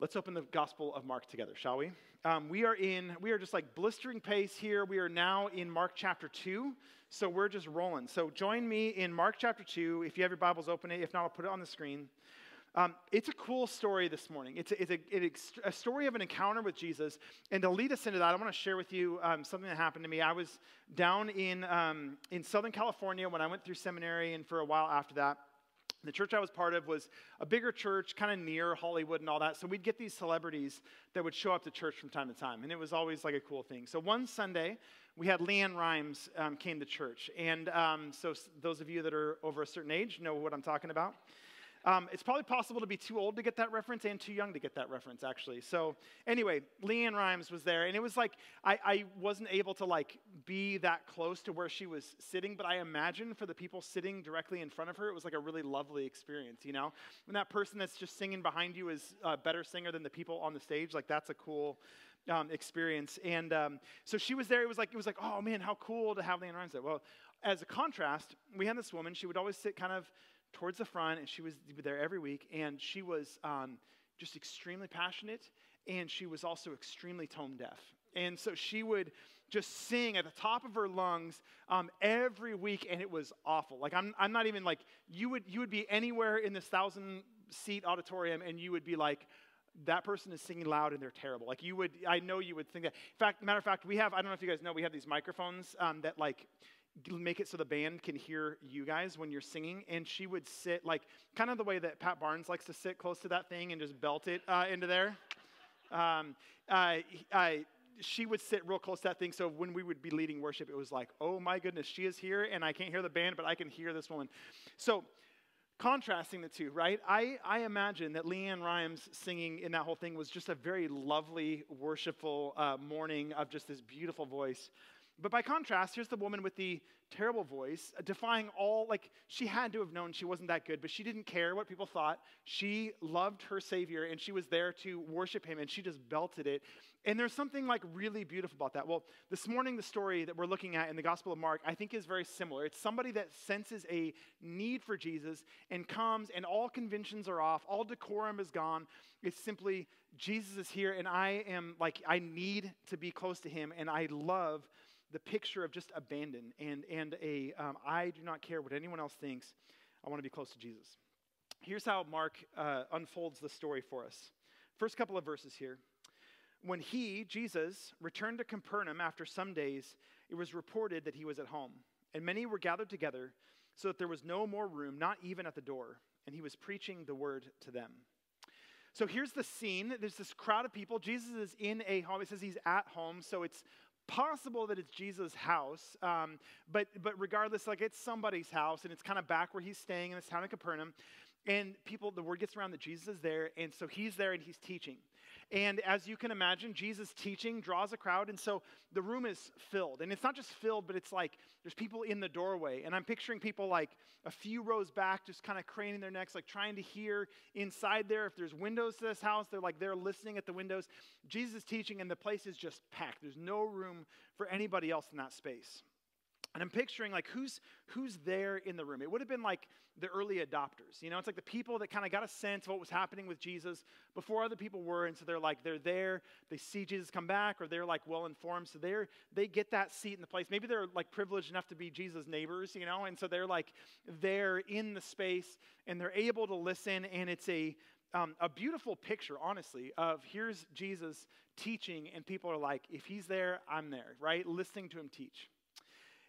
Let's open the Gospel of Mark together, shall we? Um, we are in, we are just like blistering pace here. We are now in Mark chapter 2, so we're just rolling. So join me in Mark chapter 2. If you have your Bibles open, if not, I'll put it on the screen. Um, it's a cool story this morning. It's, a, it's a, it's a, story of an encounter with Jesus. And to lead us into that, I want to share with you um, something that happened to me. I was down in, um, in Southern California when I went through seminary, and for a while after that. The church I was part of was a bigger church, kind of near Hollywood and all that. So we'd get these celebrities that would show up to church from time to time, and it was always like a cool thing. So one Sunday, we had LeAnn Rimes um, came to church, and um, so those of you that are over a certain age know what I'm talking about. Um, it's probably possible to be too old to get that reference and too young to get that reference, actually. So anyway, LeAnn Rimes was there, and it was like I, I wasn't able to like be that close to where she was sitting, but I imagine for the people sitting directly in front of her, it was like a really lovely experience. You know, when that person that's just singing behind you is a better singer than the people on the stage, like that's a cool. Um, experience and um, so she was there it was like it was like oh man how cool to have LeAnn Rimes there well as a contrast we had this woman she would always sit kind of towards the front, and she was there every week, and she was um, just extremely passionate, and she was also extremely tone deaf. And so she would just sing at the top of her lungs um, every week, and it was awful. Like I'm, I'm not even like you would you would be anywhere in this thousand seat auditorium, and you would be like, that person is singing loud and they're terrible. Like you would, I know you would think that. In fact, matter of fact, we have. I don't know if you guys know, we have these microphones um, that like make it so the band can hear you guys when you're singing. And she would sit like kind of the way that Pat Barnes likes to sit close to that thing and just belt it uh, into there. Um, I, I, she would sit real close to that thing. So when we would be leading worship, it was like, oh my goodness, she is here, and I can't hear the band, but I can hear this woman. So contrasting the two, right? I, I imagine that LeAnn Rimes singing in that whole thing was just a very lovely, worshipful uh, morning of just this beautiful voice. But by contrast, here's the woman with the terrible voice, uh, defying all, like, she had to have known she wasn't that good, but she didn't care what people thought. She loved her Savior, and she was there to worship Him, and she just belted it. And there's something, like, really beautiful about that. Well, this morning, the story that we're looking at in the Gospel of Mark, I think is very similar. It's somebody that senses a need for Jesus and comes, and all conventions are off, all decorum is gone. It's simply, Jesus is here, and I am, like, I need to be close to Him, and I love the picture of just abandon and, and a um, I do not care what anyone else thinks. I want to be close to Jesus. Here's how Mark uh, unfolds the story for us. First couple of verses here. When he, Jesus, returned to Capernaum after some days, it was reported that he was at home. And many were gathered together so that there was no more room, not even at the door. And he was preaching the word to them. So here's the scene. There's this crowd of people. Jesus is in a home. It says he's at home, so it's possible that it's Jesus' house, um, but, but regardless, like it's somebody's house, and it's kind of back where he's staying in this town of Capernaum. And people, the word gets around that Jesus is there, and so he's there and he's teaching. And as you can imagine, Jesus' teaching draws a crowd, and so the room is filled. And it's not just filled, but it's like there's people in the doorway. And I'm picturing people like a few rows back, just kind of craning their necks, like trying to hear inside there. If there's windows to this house, they're like they're listening at the windows. Jesus is teaching, and the place is just packed. There's no room for anybody else in that space. And I'm picturing like who's who's there in the room. It would have been like the early adopters. You know, it's like the people that kind of got a sense of what was happening with Jesus before other people were, and so they're like they're there. They see Jesus come back, or they're like well informed, so they're they get that seat in the place. Maybe they're like privileged enough to be Jesus' neighbors, you know, and so they're like they're in the space and they're able to listen, and it's a um, a beautiful picture, honestly, of here's Jesus teaching, and people are like, if he's there, I'm there, right? Listening to him teach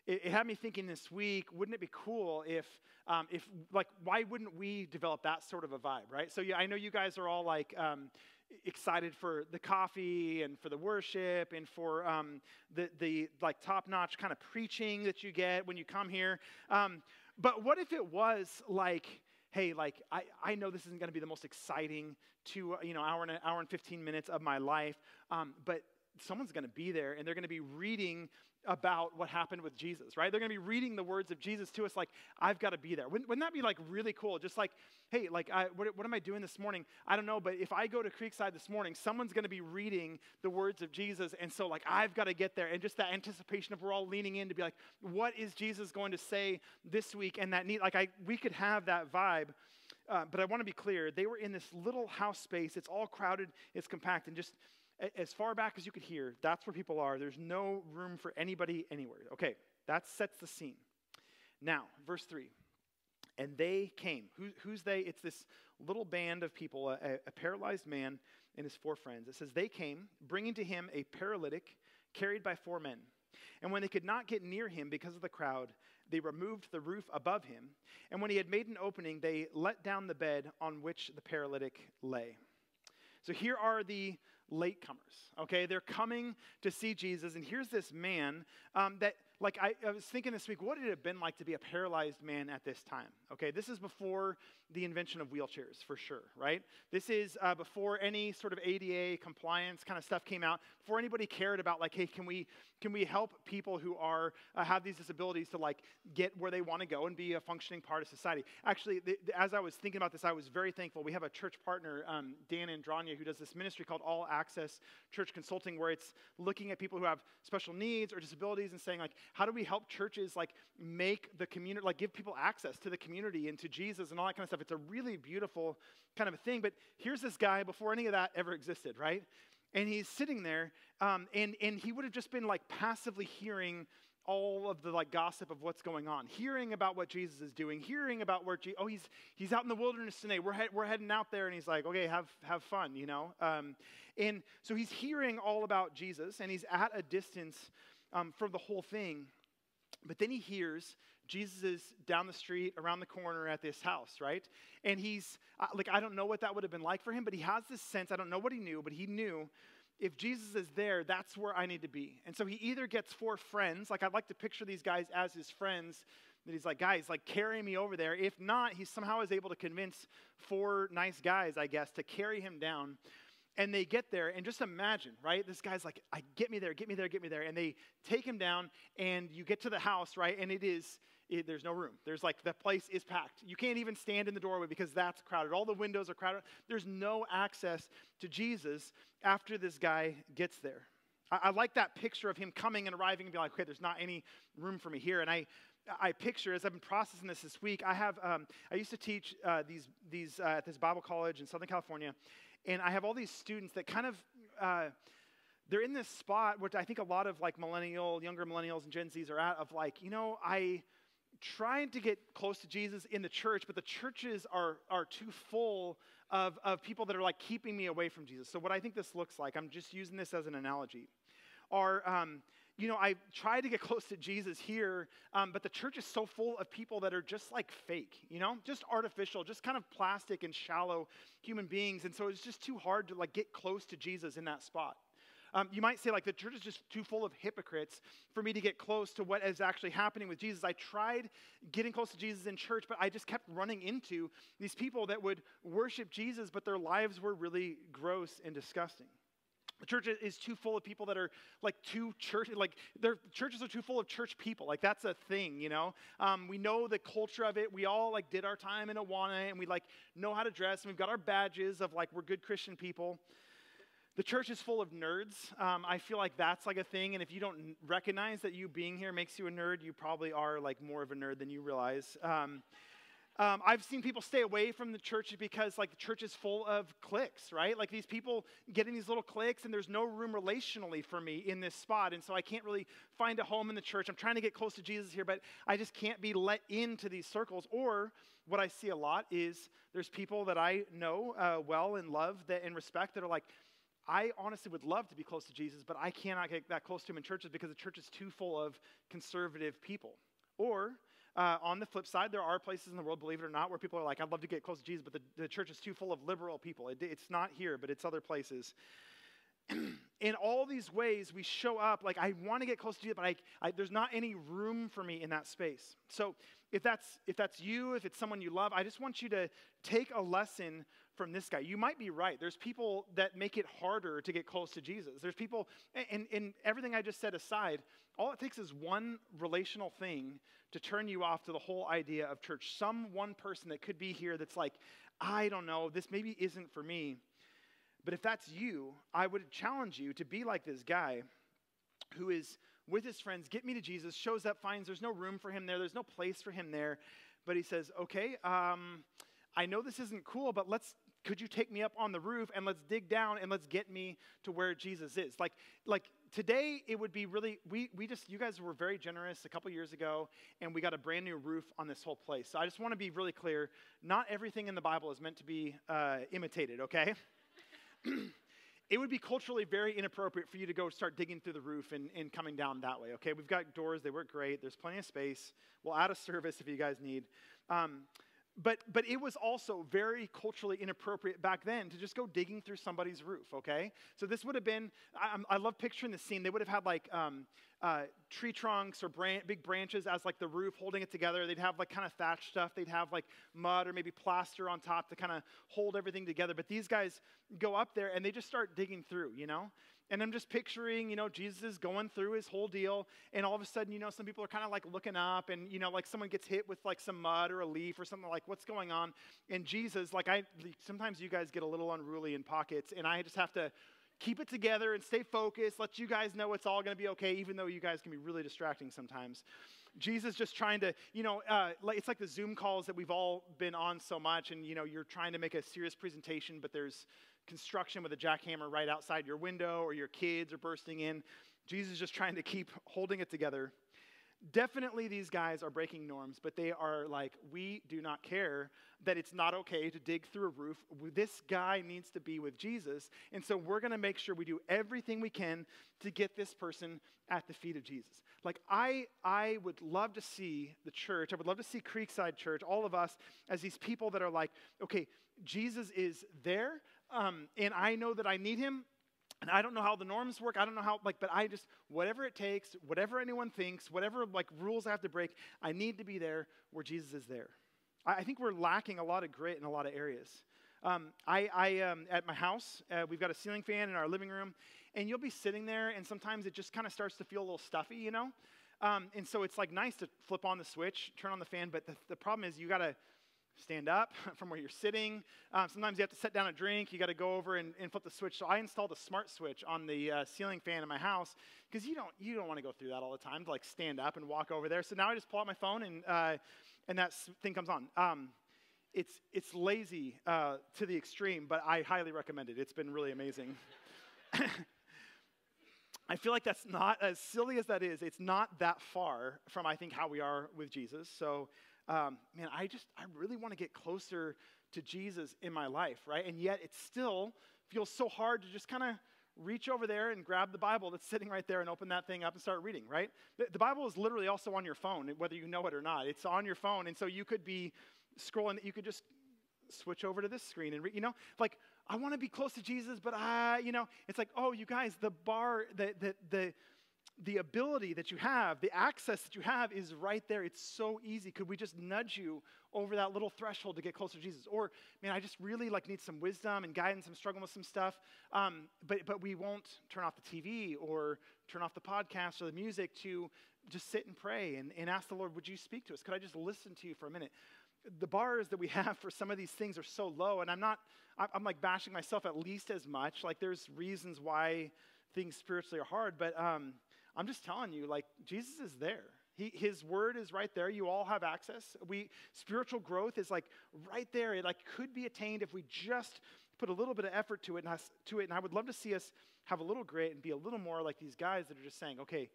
it, it, had me thinking this week wouldn't it be cool if um, if like why wouldn't we develop that sort of a vibe right? So yeah i know you guys are all like um, excited for the coffee and for the worship and for um, the, the like top-notch kind of preaching that you get when you come here. Um, but what if it was like hey like i, I know this isn't going to be the most exciting two you know hour and hour and 15 minutes of my life um, but someone's going to be there and they're going to be reading about what happened with Jesus, right? They're going to be reading the words of Jesus to us like, I've got to be there. Wouldn't, wouldn't, that be like really cool? Just like, hey, like, I, what, what am I doing this morning? I don't know, but if I go to Creekside this morning, someone's going to be reading the words of Jesus. And so, like, I've got to get there. And just that anticipation of we're all leaning in to be like, what is Jesus going to say this week? And that need, like, I, we could have that vibe. uh, but I want to be clear. They were in this little house space. It's all crowded, it's compact, and just as far back as you could hear, that's where people are. There's no room for anybody anywhere. Okay, that sets the scene. Now, verse 3. And they came. Who, who's they? It's this little band of people, a, a paralyzed man and his four friends. It says, They came, bringing to him a paralytic carried by four men. And when they could not get near him because of the crowd, they removed the roof above him. And when he had made an opening, they let down the bed on which the paralytic lay. So here are the latecomers, okay? They're coming to see Jesus, and here's this man um, that like I, I, was thinking this week, what would it have been like to be a paralyzed man at this time? Okay, this is before the invention of wheelchairs, for sure, right? This is uh, before any sort of ADA compliance kind of stuff came out. Before anybody cared about like, hey, can we can we help people who are uh, have these disabilities to like get where they want to go and be a functioning part of society? Actually, as I was thinking about this, I was very thankful. We have a church partner, um, Dan Andrania, who does this ministry called All Access Church Consulting, where it's looking at people who have special needs or disabilities and saying like how do we help churches like make the community, like give people access to the community and to Jesus and all that kind of stuff? It's a really beautiful kind of a thing. But here's this guy before any of that ever existed, right? And he's sitting there, um, and, and he would have just been like passively hearing all of the like gossip of what's going on, hearing about what Jesus is doing, hearing about where Je- oh he's he's out in the wilderness today. We're he- we're heading out there, and he's like, okay, have have fun, you know. Um, and so he's hearing all about Jesus, and he's at a distance um, from the whole thing. But then he hears Jesus is down the street, around the corner at this house, right? And he's uh, like, I don't know what that would have been like for him, but he has this sense. I don't know what he knew, but he knew if Jesus is there, that's where I need to be. And so he either gets four friends, like I'd like to picture these guys as his friends, that he's like, guys, like carry me over there. If not, he somehow is able to convince four nice guys, I guess, to carry him down. And they get there, and just imagine, right? This guy's like, I get me there, get me there, get me there. And they take him down, and you get to the house, right? And it is, it, there's no room. There's like, the place is packed. You can't even stand in the doorway because that's crowded. All the windows are crowded. There's no access to Jesus after this guy gets there. I, I like that picture of him coming and arriving and being like, okay, there's not any room for me here. And I, I picture as I've been processing this this week. I have um, I used to teach uh, these these uh, at this Bible college in Southern California, and I have all these students that kind of, uh, they're in this spot, which I think a lot of like millennial, younger millennials and Gen Zs are at, of like, you know, I trying to get close to Jesus in the church, but the churches are, are too full of, of people that are like keeping me away from Jesus. So, what I think this looks like, I'm just using this as an analogy, are um, you know, I try to get close to Jesus here, um, but the church is so full of people that are just like fake, you know, just artificial, just kind of plastic and shallow human beings. And so it's just too hard to like get close to Jesus in that spot. Um, you might say, like, the church is just too full of hypocrites for me to get close to what is actually happening with Jesus. I tried getting close to Jesus in church, but I just kept running into these people that would worship Jesus, but their lives were really gross and disgusting. The church is too full of people that are like too church, like their churches are too full of church people. Like that's a thing, you know. Um, we know the culture of it. We all like did our time in Awana, and we like know how to dress, and we've got our badges of like we're good Christian people. The church is full of nerds. Um, I feel like that's like a thing, and if you don't recognize that you being here makes you a nerd, you probably are like more of a nerd than you realize. Um, um, I've seen people stay away from the church because, like, the church is full of cliques, right? Like, these people getting these little cliques, and there's no room relationally for me in this spot. And so I can't really find a home in the church. I'm trying to get close to Jesus here, but I just can't be let into these circles. Or what I see a lot is there's people that I know uh, well and love that and respect that are like, I honestly would love to be close to Jesus, but I cannot get that close to him in churches because the church is too full of conservative people. Or uh, on the flip side, there are places in the world, believe it or not, where people are like, I'd love to get close to Jesus, but the, the church is too full of liberal people. It, it's not here, but it's other places. in all these ways, we show up like, I want to get close to Jesus, but I, I, there's not any room for me in that space. So if that's, if that's you, if it's someone you love, I just want you to take a lesson from this guy. You might be right. There's people that make it harder to get close to Jesus. There's people, and, and everything I just said aside, all it takes is one relational thing to turn you off to the whole idea of church. Some one person that could be here that's like, I don't know, this maybe isn't for me. But if that's you, I would challenge you to be like this guy who is with his friends, get me to Jesus, shows up, finds there's no room for him there, there's no place for him there. But he says, okay, um, I know this isn't cool, but let's could you take me up on the roof and let's dig down and let's get me to where Jesus is? Like, like today it would be really we we just you guys were very generous a couple years ago and we got a brand new roof on this whole place. So I just want to be really clear. Not everything in the Bible is meant to be uh, imitated. Okay. it would be culturally very inappropriate for you to go start digging through the roof and, and coming down that way. Okay, we've got doors; they work great. There's plenty of space. We'll add a service if you guys need. Um, but, but it was also very culturally inappropriate back then to just go digging through somebody's roof, okay? So this would have been, I, I love picturing the scene. They would have had like um, uh, tree trunks or bran- big branches as like the roof holding it together. They'd have like kind of thatch stuff. They'd have like mud or maybe plaster on top to kind of hold everything together. But these guys go up there and they just start digging through, you know? And I'm just picturing, you know, Jesus is going through his whole deal, and all of a sudden, you know, some people are kind of like looking up, and, you know, like someone gets hit with like some mud or a leaf or something like, what's going on? And Jesus, like, I sometimes you guys get a little unruly in pockets, and I just have to keep it together and stay focused, let you guys know it's all going to be okay, even though you guys can be really distracting sometimes. Jesus just trying to, you know, uh, it's like the Zoom calls that we've all been on so much, and, you know, you're trying to make a serious presentation, but there's, construction with a jackhammer right outside your window or your kids are bursting in. Jesus is just trying to keep holding it together. Definitely, these guys are breaking norms, but they are like, we do not care that it's not okay to dig through a roof. This guy needs to be with Jesus. And so we're going to make sure we do everything we can to get this person at the feet of Jesus. Like, I, I would love to see the church, I would love to see Creekside Church, all of us, as these people that are like, okay, Jesus is there, um, and I know that I need him. And I don't know how the norms work. I don't know how, like, but I just, whatever it takes, whatever anyone thinks, whatever, like, rules I have to break, I need to be there where Jesus is there. I, I think we're lacking a lot of grit in a lot of areas. Um, I, I um, at my house, uh, we've got a ceiling fan in our living room, and you'll be sitting there, and sometimes it just kind of starts to feel a little stuffy, you know? Um, and so it's like nice to flip on the switch, turn on the fan, but the, the problem is you got to stand up from where you're sitting. Um, sometimes you have to set down a drink. You got to go over and, and, flip the switch. So I installed a smart switch on the uh, ceiling fan in my house because you don't you don't want to go through that all the time to like stand up and walk over there. So now I just pull out my phone and uh, and that thing comes on. Um, it's it's lazy uh, to the extreme, but I highly recommend it. It's been really amazing. I feel like that's not as silly as that is. It's not that far from I think how we are with Jesus. So um, man, I just, I really want to get closer to Jesus in my life, right? And yet it still feels so hard to just kind of reach over there and grab the Bible that's sitting right there and open that thing up and start reading, right? The, the, Bible is literally also on your phone, whether you know it or not. It's on your phone. And so you could be scrolling, you could just switch over to this screen and read, you know, like, I want to be close to Jesus, but I, you know, it's like, oh, you guys, the bar, the, the, the, the ability that you have, the access that you have is right there. It's so easy. Could we just nudge you over that little threshold to get closer to Jesus? Or, man, I just really like need some wisdom and guidance. I'm struggling with some stuff. Um, but, but we won't turn off the TV or turn off the podcast or the music to just sit and pray and, and ask the Lord, would you speak to us? Could I just listen to you for a minute? The bars that we have for some of these things are so low, and I'm not, I'm like bashing myself at least as much. Like, there's reasons why things spiritually are hard, but um, I'm just telling you, like, Jesus is there. He, his word is right there. You all have access. We spiritual growth is like right there. It like could be attained if we just put a little bit of effort to it and us, to it. And I would love to see us have a little grit and be a little more like these guys that are just saying, okay,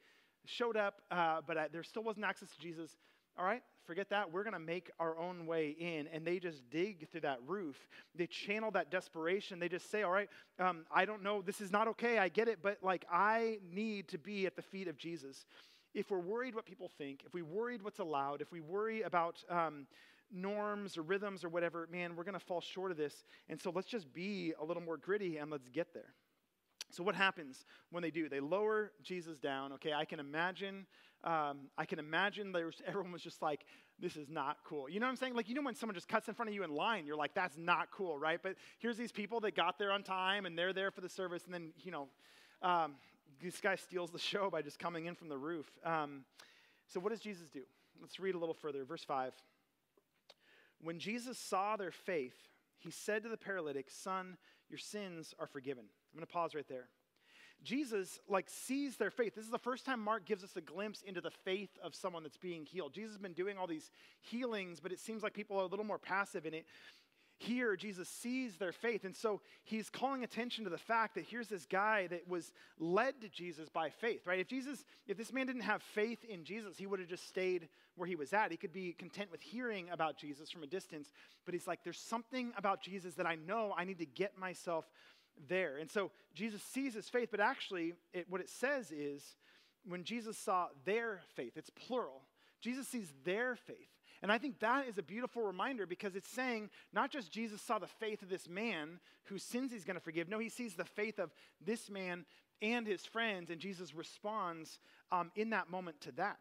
showed up, uh, but I, there still wasn't access to Jesus. All right, forget that. We're going to make our own way in. And they just dig through that roof. They channel that desperation. They just say, All right, um, I don't know. This is not okay. I get it. But like, I need to be at the feet of Jesus. If we're worried what people think, if we worried what's allowed, if we worry about um, norms or rhythms or whatever, man, we're going to fall short of this. And so let's just be a little more gritty and let's get there. So, what happens when they do? They lower Jesus down. Okay, I can imagine um, I can imagine there was, everyone was just like, this is not cool. You know what I'm saying? Like, you know, when someone just cuts in front of you in line, you're like, that's not cool, right? But here's these people that got there on time and they're there for the service, and then, you know, um, this guy steals the show by just coming in from the roof. Um, so, what does Jesus do? Let's read a little further. Verse 5. When Jesus saw their faith, he said to the paralytic, Son, your sins are forgiven. I'm going to pause right there. Jesus like sees their faith. This is the first time Mark gives us a glimpse into the faith of someone that's being healed. Jesus has been doing all these healings, but it seems like people are a little more passive in it. here Jesus sees their faith. And so he's calling attention to the fact that here's this guy that was led to Jesus by faith, right? If Jesus, if this man didn't have faith in Jesus, he would have just stayed where he was at. He could be content with hearing about Jesus from a distance, but he's like, there's something about Jesus that I know I need to get myself there. And so Jesus sees his faith, but actually, it, what it says is when Jesus saw their faith, it's plural. Jesus sees their faith. And I think that is a beautiful reminder because it's saying not just Jesus saw the faith of this man whose sins he's going to forgive, no, he sees the faith of this man and his friends, and Jesus responds um, in that moment to that.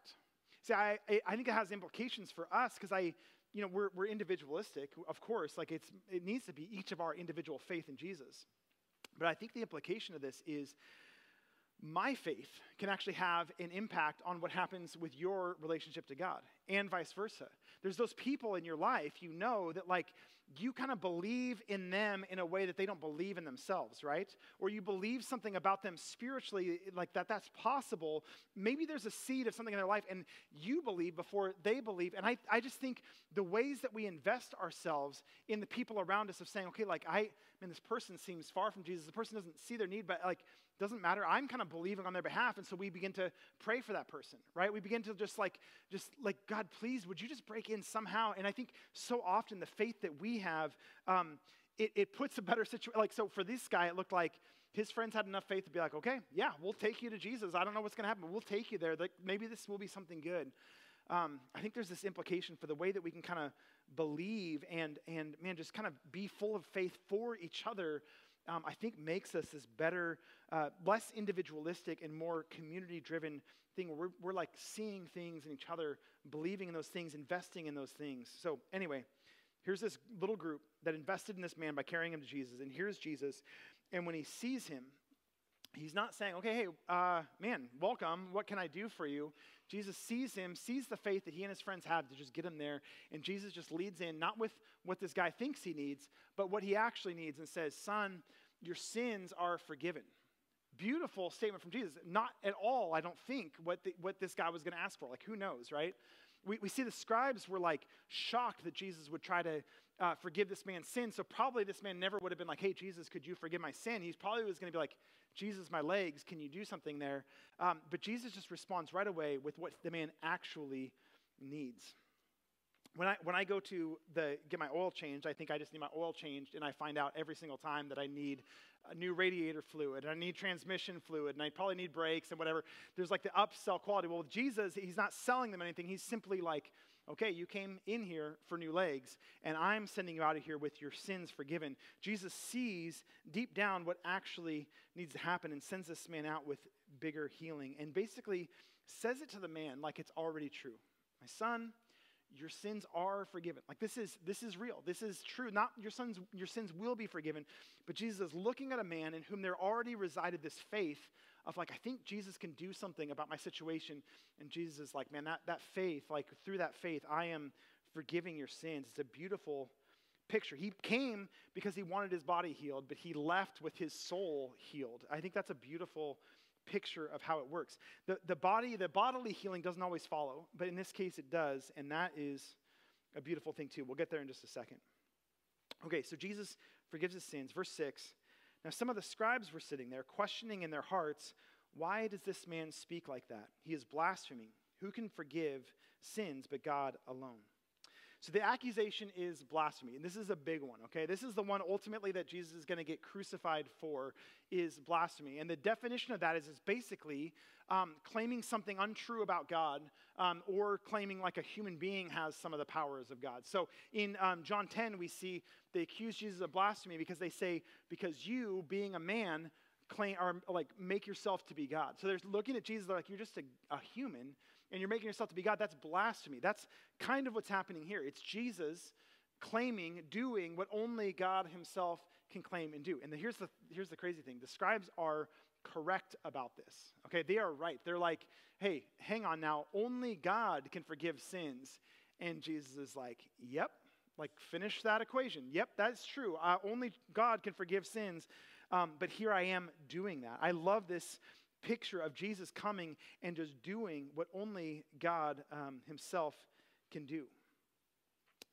See, I, I think it has implications for us because I, you know, we're, we're individualistic, of course, like it's, it needs to be each of our individual faith in Jesus. But I think the implication of this is my faith can actually have an impact on what happens with your relationship to God and vice versa. There's those people in your life you know that like you kind of believe in them in a way that they don't believe in themselves, right? Or you believe something about them spiritually like that that's possible. Maybe there's a seed of something in their life and you believe before they believe. And I, I just think the ways that we invest ourselves in the people around us of saying, okay, like I, mean, this person seems far from Jesus. The person doesn't see their need, but like doesn't matter. I'm kind of believing on their behalf. And so we begin to pray for that person, right? We begin to just like, just like, God, please, would you just break in somehow? And I think so often the faith that we have, um, it, it puts a better situation. Like, so for this guy, it looked like his friends had enough faith to be like, okay, yeah, we'll take you to Jesus. I don't know what's going to happen, but we'll take you there. Like, maybe this will be something good. Um, I think there's this implication for the way that we can kind of believe and, and man, just kind of be full of faith for each other um, I think makes us this better, uh, less individualistic and more community driven thing where we're, we're like seeing things in each other, believing in those things, investing in those things. So, anyway, here's this little group that invested in this man by carrying him to Jesus. And here's Jesus. And when he sees him, he's not saying, okay, hey, uh, man, welcome. What can I do for you? Jesus sees him, sees the faith that he and his friends have to just get him there. And Jesus just leads in, not with what this guy thinks he needs, but what he actually needs and says, Son, your sins are forgiven. Beautiful statement from Jesus. Not at all, I don't think, what, the, what this guy was going to ask for. Like, who knows, right? We, we see the scribes were like shocked that Jesus would try to uh, forgive this man's sin. So probably this man never would have been like, hey, Jesus, could you forgive my sin? He probably was going to be like, Jesus, my legs, can you do something there? Um, but Jesus just responds right away with what the man actually needs. When I, when I go to the, get my oil changed, I think I just need my oil changed, and I find out every single time that I need a new radiator fluid, and I need transmission fluid, and I probably need brakes and whatever. There's like the upsell quality. Well, with Jesus, he's not selling them anything. He's simply like, okay, you came in here for new legs, and I'm sending you out of here with your sins forgiven. Jesus sees deep down what actually needs to happen and sends this man out with bigger healing and basically says it to the man like it's already true. My son, your sins are forgiven. Like this is this is real. This is true. Not your sons your sins will be forgiven, but Jesus is looking at a man in whom there already resided this faith of like, I think Jesus can do something about my situation. And Jesus is like, man, that, that faith, like through that faith, I am forgiving your sins. It's a beautiful picture. He came because he wanted his body healed, but he left with his soul healed. I think that's a beautiful picture of how it works. The, the body, the bodily healing doesn't always follow, but in this case it does, and that is a beautiful thing too. We'll get there in just a second. Okay, so Jesus forgives his sins. Verse 6 now, some of the scribes were sitting there, questioning in their hearts, Why does this man speak like that? He is blaspheming. Who can forgive sins but God alone? So the accusation is blasphemy, and this is a big one, okay? This is the one ultimately that Jesus is going to get crucified for is blasphemy. And the definition of that is, is basically um, claiming something untrue about God um, or claiming like a human being has some of the powers of God. So in um, John 10, we see they accuse Jesus of blasphemy because they say, because you, being a man, claim or like make yourself to be God. So they're looking at Jesus, they're like, you're just a, a human and you're making yourself to be God. That's blasphemy. That's kind of what's happening here. It's Jesus claiming, doing what only God himself can claim and do. And the, here's, the, here's the crazy thing the scribes are correct about this. Okay, they are right. They're like, hey, hang on now, only God can forgive sins. And Jesus is like, yep, like finish that equation. Yep, that's true. Uh, only God can forgive sins. Um, but here I am doing that. I love this picture of Jesus coming and just doing what only God um, Himself can do.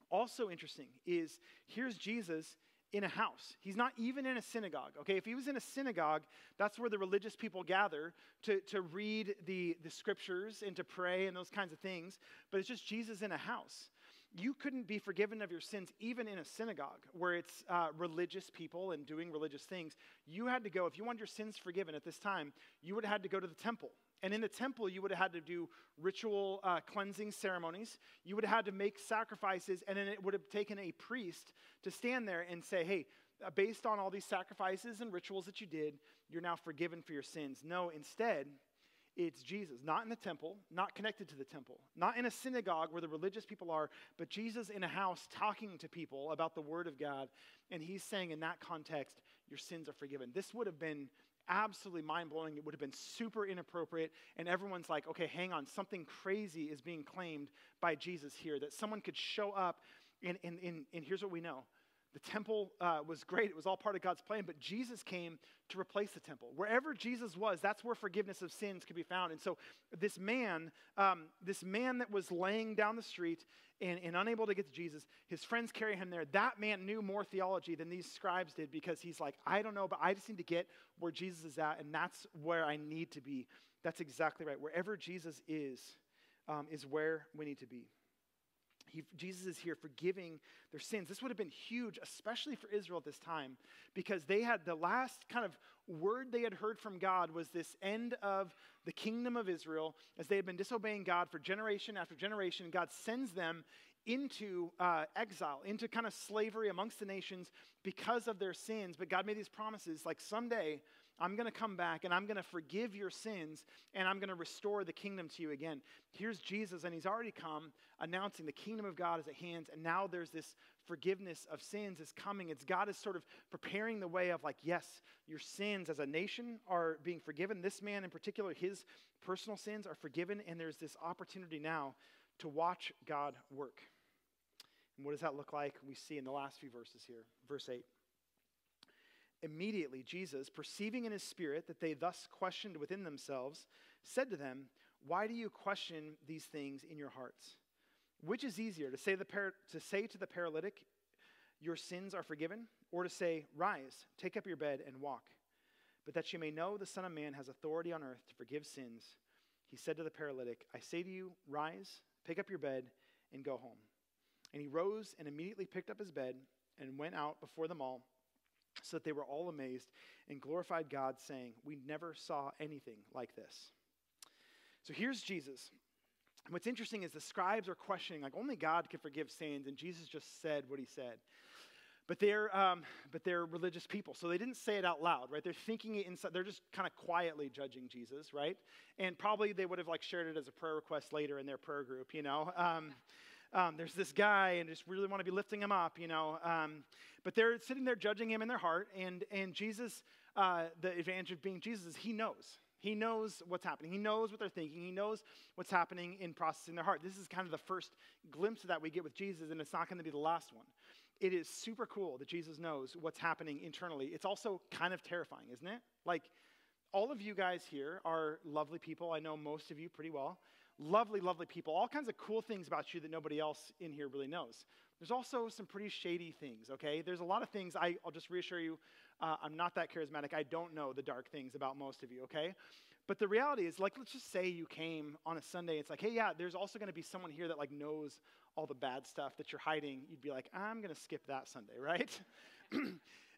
also interesting is here's Jesus in a house. He's not even in a synagogue. Okay, if he was in a synagogue, that's where the religious people gather to, to read the, the scriptures and to pray and those kinds of things. But it's just Jesus in a house. You couldn't be forgiven of your sins even in a synagogue where it's uh, religious people and doing religious things. You had to go, if you wanted your sins forgiven at this time, you would have had to go to the temple. And in the temple, you would have had to do ritual uh, cleansing ceremonies. You would have had to make sacrifices, and then it would have taken a priest to stand there and say, hey, uh, based on all these sacrifices and rituals that you did, you're now forgiven for your sins. No, instead, it's Jesus, not in the temple, not connected to the temple, not in a synagogue where the religious people are, but Jesus in a house talking to people about the Word of God. And he's saying, in that context, your sins are forgiven. This would have been absolutely mind blowing. It would have been super inappropriate. And everyone's like, okay, hang on, something crazy is being claimed by Jesus here. That someone could show up, and, and, and, and here's what we know the temple uh, was great, it was all part of God's plan, but Jesus came to replace the temple. Wherever Jesus was, that's where forgiveness of sins could be found. And so, this man, um, this man that was laying down the street and, and unable to get to Jesus, his friends carry him there. That man knew more theology than these scribes did because he's like, I don't know, but I just need to get where Jesus is at, and that's where I need to be. That's exactly right. Wherever Jesus is, um, is where we need to be. He, Jesus is here forgiving their sins. This would have been huge, especially for Israel at this time, because they had the last kind of word they had heard from God was this end of the kingdom of Israel as they had been disobeying God for generation after generation. God sends them into uh, exile, into kind of slavery amongst the nations because of their sins. But God made these promises like someday I'm going to come back and I'm going to forgive your sins and I'm going to restore the kingdom to you again. Here's Jesus, and he's already come announcing the kingdom of God is at hand. And now there's this forgiveness of sins is coming. It's God is sort of preparing the way of like, yes, your sins as a nation are being forgiven. This man in particular, his personal sins are forgiven. And there's this opportunity now to watch God work. And what does that look like? We see in the last few verses here. Verse 8. Immediately, Jesus, perceiving in his spirit that they thus questioned within themselves, said to them, Why do you question these things in your hearts? Which is easier, to say, the par- to, say to the paralytic, Your sins are forgiven, or to say, Rise, take up your bed, and walk? But that you may know the Son of Man has authority on earth to forgive sins, he said to the paralytic, I say to you, Rise, pick up your bed, and go home. And he rose and immediately picked up his bed and went out before them all so that they were all amazed and glorified God, saying, We never saw anything like this. So here's Jesus. And What's interesting is the scribes are questioning, like, only God can forgive sins, and Jesus just said what he said. But they're, um, but they're religious people, so they didn't say it out loud, right? They're thinking it inside. They're just kind of quietly judging Jesus, right? And probably they would have like shared it as a prayer request later in their prayer group, you know. Um, um, there's this guy and just really want to be lifting him up, you know. Um, but they're sitting there judging him in their heart, and, and Jesus, uh, the advantage of being Jesus is he knows. He knows what's happening. He knows what they're thinking. He knows what's happening in processing their heart. This is kind of the first glimpse of that we get with Jesus, and it's not going to be the last one. It is super cool that Jesus knows what's happening internally. It's also kind of terrifying, isn't it? Like, all of you guys here are lovely people. I know most of you pretty well lovely, lovely people, all kinds of cool things about you that nobody else in here really knows. There's also some pretty shady things, okay? There's a lot of things, I, will just reassure you, uh, I'm not that charismatic. I don't know the dark things about most of you, okay? But the reality is, like, let's just say you came on a Sunday. It's like, hey, yeah, there's also going to be someone here that like knows all the bad stuff that you're hiding. You'd be like, I'm going to skip that Sunday, right?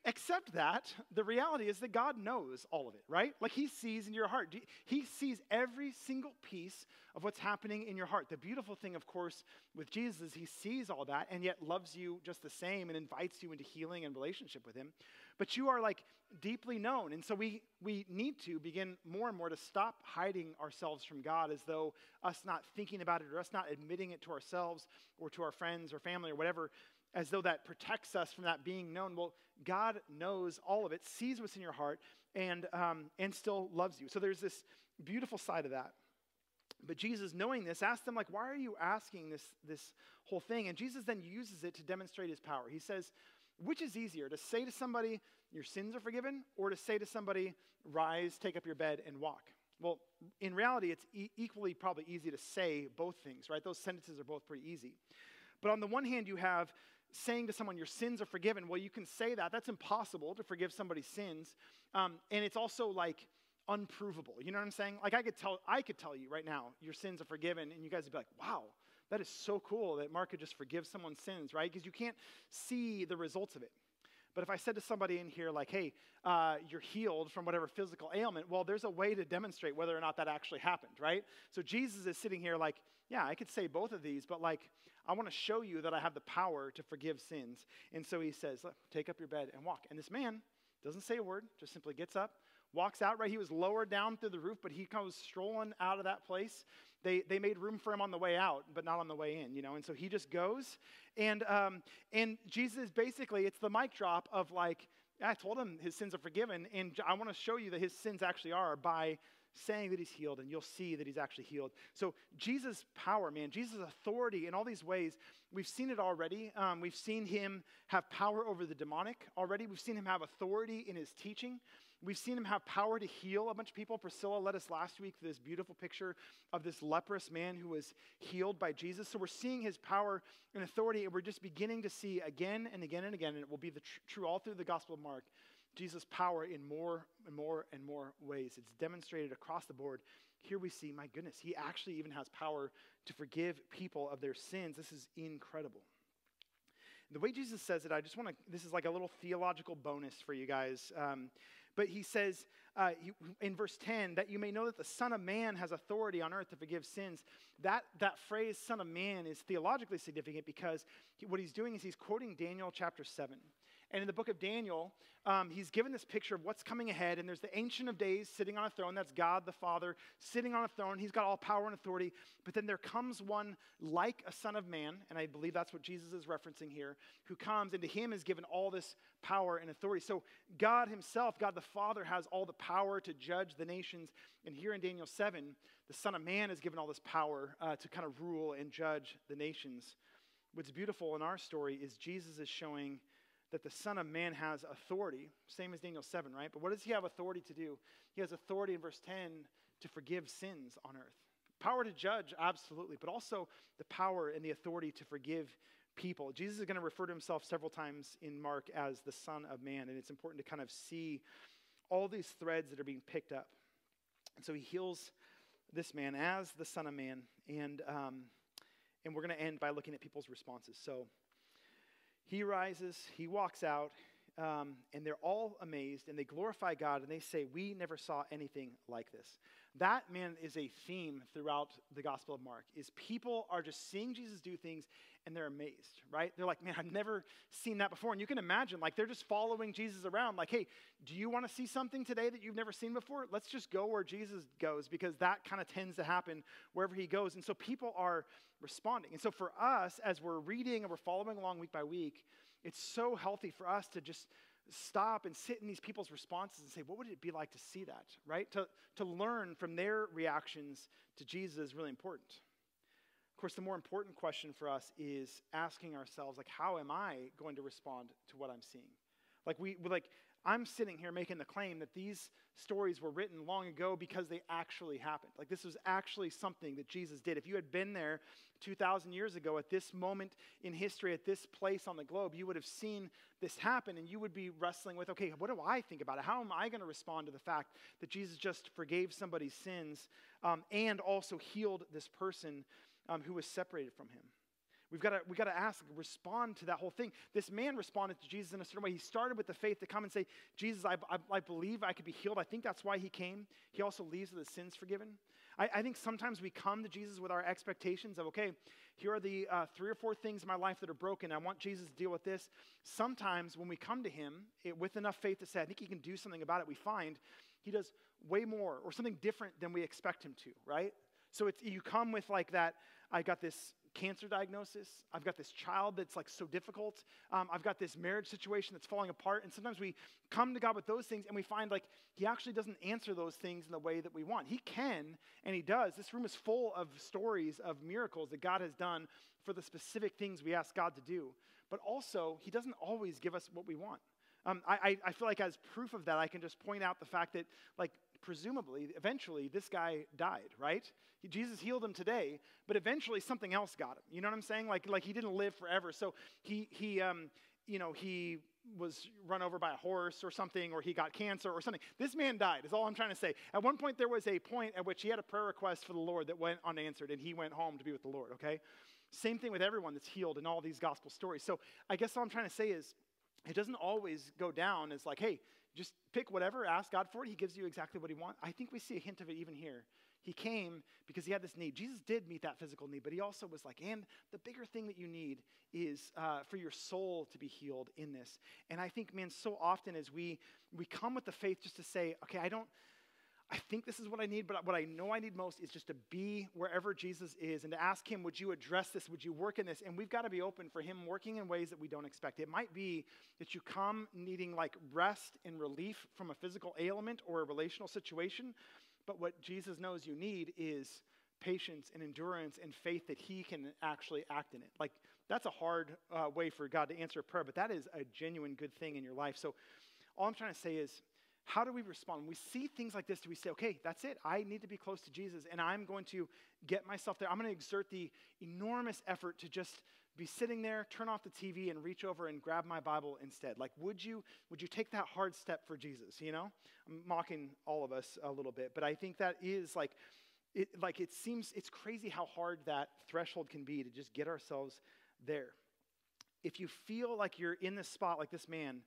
Except that the reality is that God knows all of it, right? Like He sees in your heart. He sees every single piece of what's happening in your heart. The beautiful thing, of course, with Jesus is He sees all that and yet loves you just the same and invites you into healing and relationship with Him. But you are like deeply known. And so we, we need to begin more and more to stop hiding ourselves from God as though us not thinking about it or us not admitting it to ourselves or to our friends or family or whatever as though that protects us from that being known. Well, God knows all of it, sees what's in your heart, and, um, and still loves you. So there's this beautiful side of that. But Jesus, knowing this, asked them, like, why are you asking this, this whole thing? And Jesus then uses it to demonstrate his power. He says, which is easier, to say to somebody, your sins are forgiven, or to say to somebody, rise, take up your bed, and walk? Well, in reality, it's e- equally probably easy to say both things, right? Those sentences are both pretty easy. But on the one hand, you have saying to someone, Your sins are forgiven. Well, you can say that. That's impossible to forgive somebody's sins. Um, and it's also like, unprovable. You know what I'm saying? Like I could tell I could tell you right now your sins are forgiven and you guys would be like, "Wow, that is so cool that Mark could just forgive someone's sins, right? Because you can't see the results of it. But if I said to somebody in here, like, hey, uh, you're healed from whatever physical ailment, well, there's a way to demonstrate whether or not that actually happened, right? So Jesus is sitting here like, yeah, I could say both of these, but like, I want to show you that I have the power to forgive sins. And so he says, take up your bed and walk. And this man doesn't say a word, just simply gets up, walks out, right? He was lowered down through the roof, but he comes strolling out of that place. They, they made room for him on the way out, but not on the way in, you know? And so he just goes. And, um, and Jesus basically, it's the mic drop of like, I told him his sins are forgiven, and I want to show you that his sins actually are by saying that he's healed, and you'll see that he's actually healed. So, Jesus' power, man, Jesus' authority in all these ways, we've seen it already. Um, we've seen him have power over the demonic already. We've seen him have authority in his teaching. We've seen him have power to heal a bunch of people. Priscilla led us last week to this beautiful picture of this leprous man who was healed by Jesus. So we're seeing his power and authority, and we're just beginning to see again and again and again, and it will be tr- true all through the Gospel of Mark, Jesus' power in more and more and more ways. It's demonstrated across the board. Here we see, my goodness, he actually even has power to forgive people of their sins. This is incredible. The way Jesus says it, I just want to, this is like a little theological bonus for you guys. Um, but he says uh, in verse 10 that you may know that the Son of Man has authority on earth to forgive sins. That, that phrase, Son of Man, is theologically significant because he, what he's doing is he's quoting Daniel chapter 7. And in the book of Daniel, um, he's given this picture of what's coming ahead. And there's the Ancient of Days sitting on a throne. That's God the Father sitting on a throne. He's got all power and authority. But then there comes one like a Son of Man, and I believe that's what Jesus is referencing here, who comes, and to him is given all this power and authority. So God himself, God the Father, has all the power to judge the nations. And here in Daniel 7, the Son of Man is given all this power uh, to kind of rule and judge the nations. What's beautiful in our story is Jesus is showing that the Son of Man has authority, same as Daniel 7, right? But what does he have authority to do? He has authority in verse 10 to forgive sins on earth. Power to judge, absolutely, but also the power and the authority to forgive people. Jesus is going to refer to himself several times in Mark as the Son of Man, and it's important to kind of see all these threads that are being picked up. And so he heals this man as the Son of Man, and, um, and we're going to end by looking at people's responses. So, he rises, he walks out, um, and they're all amazed and they glorify God and they say, We never saw anything like this. That, man, is a theme throughout the Gospel of Mark, is people are just seeing Jesus do things and they're amazed, right? They're like, man, I've never seen that before. And you can imagine, like, they're just following Jesus around, like, hey, do you want to see something today that you've never seen before? Let's just go where Jesus goes because that kind of tends to happen wherever he goes. And so people are responding. And so for us, as we're reading and we're following along week by week, it's so healthy for us to just stop and sit in these people's responses and say, what would it be like to see that, right? To, to learn from their reactions to Jesus is really important. Course, the more important question for us is asking ourselves, like, how am I going to respond to what I'm seeing? Like, we, like, I'm sitting here making the claim that these stories were written long ago because they actually happened. Like, this was actually something that Jesus did. If you had been there 2,000 years ago at this moment in history, at this place on the globe, you would have seen this happen and you would be wrestling with, okay, what do I think about it? How am I going to respond to the fact that Jesus just forgave somebody's sins um, and also healed this person um, who was separated from him? We've got to we got to ask, respond to that whole thing. This man responded to Jesus in a certain way. He started with the faith to come and say, Jesus, I, I, I believe I could be healed. I think that's why he came. He also leaves with his sins forgiven. I, I think sometimes we come to Jesus with our expectations of, okay, here are the uh, three or four things in my life that are broken. I want Jesus to deal with this. Sometimes when we come to him it, with enough faith to say, I think he can do something about it, we find he does way more or something different than we expect him to, right? So it's, you come with like that, I got this cancer diagnosis. I've got this child that's like so difficult. Um, I've got this marriage situation that's falling apart. And sometimes we come to God with those things and we find like He actually doesn't answer those things in the way that we want. He can and He does. This room is full of stories of miracles that God has done for the specific things we ask God to do. But also, He doesn't always give us what we want. Um, I, I feel like as proof of that, I can just point out the fact that, like, presumably, eventually, this guy died, right? He, Jesus healed him today, but eventually something else got him. You know what I'm saying? Like, like he didn't live forever. So he, he, um, you know, he was run over by a horse or something, or he got cancer or something. This man died, is all I'm trying to say. At one point, there was a point at which he had a prayer request for the Lord that went unanswered, and he went home to be with the Lord, okay? Same thing with everyone that's healed in all these gospel stories. So I guess all I'm trying to say is it doesn't always go down as like, hey, just pick whatever, ask God for it. He gives you exactly what He wants. I think we see a hint of it even here. He came because He had this need. Jesus did meet that physical need, but He also was like, and the bigger thing that you need is uh, for your soul to be healed in this. And I think, man, so often as we we come with the faith just to say, okay, I don't. I think this is what I need, but what I know I need most is just to be wherever Jesus is and to ask Him, would you address this? Would you work in this? And we've got to be open for Him working in ways that we don't expect. It might be that you come needing like rest and relief from a physical ailment or a relational situation, but what Jesus knows you need is patience and endurance and faith that He can actually act in it. Like, that's a hard uh, way for God to answer a prayer, but that is a genuine good thing in your life. So, all I'm trying to say is, how do we respond? When we see things like this, do we say, okay, that's it. I need to be close to Jesus, and I'm going to get myself there. I'm going to exert the enormous effort to just be sitting there, turn off the TV, and reach over and grab my Bible instead. Like, would you, would you take that hard step for Jesus? You know? I'm mocking all of us a little bit, but I think that is like, it, like it seems, it's crazy how hard that threshold can be to just get ourselves there. If you feel like you're in this spot like this man,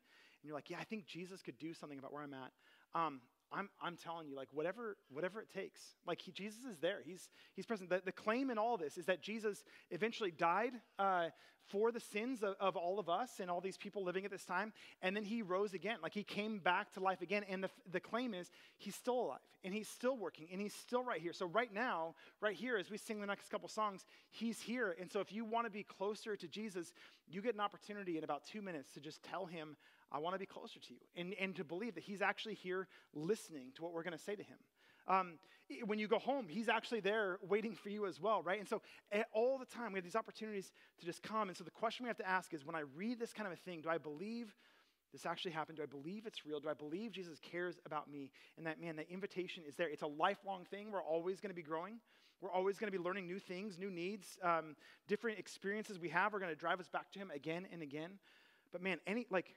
you're like, yeah, I think Jesus could do something about where I'm at. Um, I'm, I'm telling you, like, whatever, whatever it takes. Like, he, Jesus is there. He's, he's present. The, the claim in all this is that Jesus eventually died uh, for the sins of, of all of us and all these people living at this time, and then he rose again. Like, he came back to life again. And the, the claim is he's still alive, and he's still working, and he's still right here. So, right now, right here, as we sing the next couple songs, he's here. And so, if you want to be closer to Jesus, you get an opportunity in about two minutes to just tell him, I want to be closer to you. And, and to believe that He's actually here listening to what we're going to say to Him. Um, when you go home, He's actually there waiting for you as well, right? And so all the time, we have these opportunities to just come. And so the question we have to ask is when I read this kind of a thing, do I believe this actually happened? Do I believe it's real? Do I believe Jesus cares about me? And that, man, that invitation is there. It's a lifelong thing. We're always going to be growing. We're always going to be learning new things, new needs, um, different experiences we have are going to drive us back to Him again and again. But man, any, like,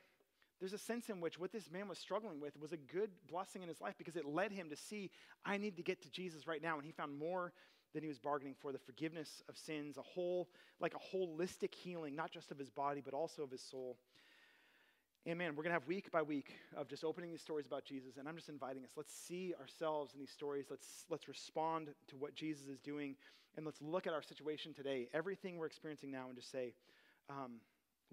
there's a sense in which what this man was struggling with was a good blessing in his life because it led him to see, I need to get to Jesus right now. And he found more than he was bargaining for the forgiveness of sins, a whole, like a holistic healing, not just of his body, but also of his soul. And man, we're going to have week by week of just opening these stories about Jesus. And I'm just inviting us. Let's see ourselves in these stories. Let's, let's respond to what Jesus is doing. And let's look at our situation today, everything we're experiencing now, and just say, um,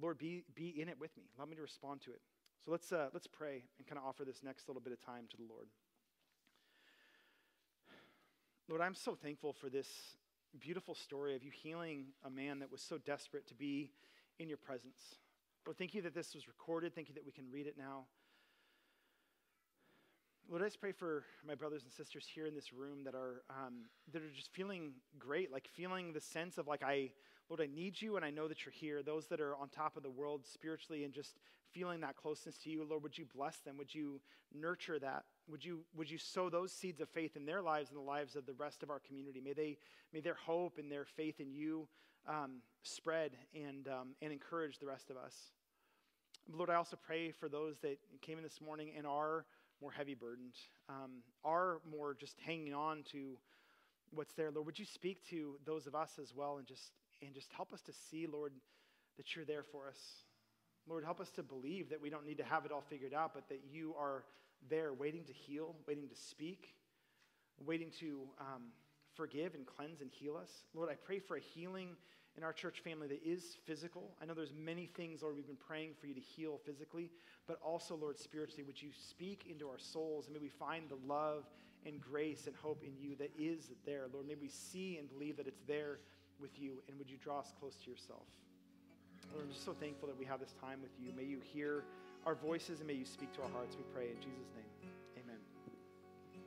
Lord, be, be in it with me. Allow me to respond to it. So let's, uh, let's pray and kind of offer this next little bit of time to the Lord. Lord, I'm so thankful for this beautiful story of you healing a man that was so desperate to be in your presence. Lord, thank you that this was recorded. Thank you that we can read it now. Lord, I just pray for my brothers and sisters here in this room that are um, that are just feeling great, like feeling the sense of like I, Lord, I need you and I know that you're here. Those that are on top of the world spiritually and just feeling that closeness to you, Lord, would you bless them? Would you nurture that? Would you, would you sow those seeds of faith in their lives and the lives of the rest of our community? May, they, may their hope and their faith in you um, spread and, um, and encourage the rest of us. Lord, I also pray for those that came in this morning and are more heavy burdened, um, are more just hanging on to what's there. Lord, would you speak to those of us as well and just, and just help us to see, Lord, that you're there for us. Lord, help us to believe that we don't need to have it all figured out, but that you are there waiting to heal, waiting to speak, waiting to um, forgive and cleanse and heal us. Lord, I pray for a healing in our church family that is physical. I know there's many things, Lord, we've been praying for you to heal physically, but also, Lord, spiritually, would you speak into our souls and may we find the love and grace and hope in you that is there. Lord, may we see and believe that it's there with you, and would you draw us close to yourself? Lord, I'm just so thankful that we have this time with you. May you hear our voices and may you speak to our hearts, we pray in Jesus' name.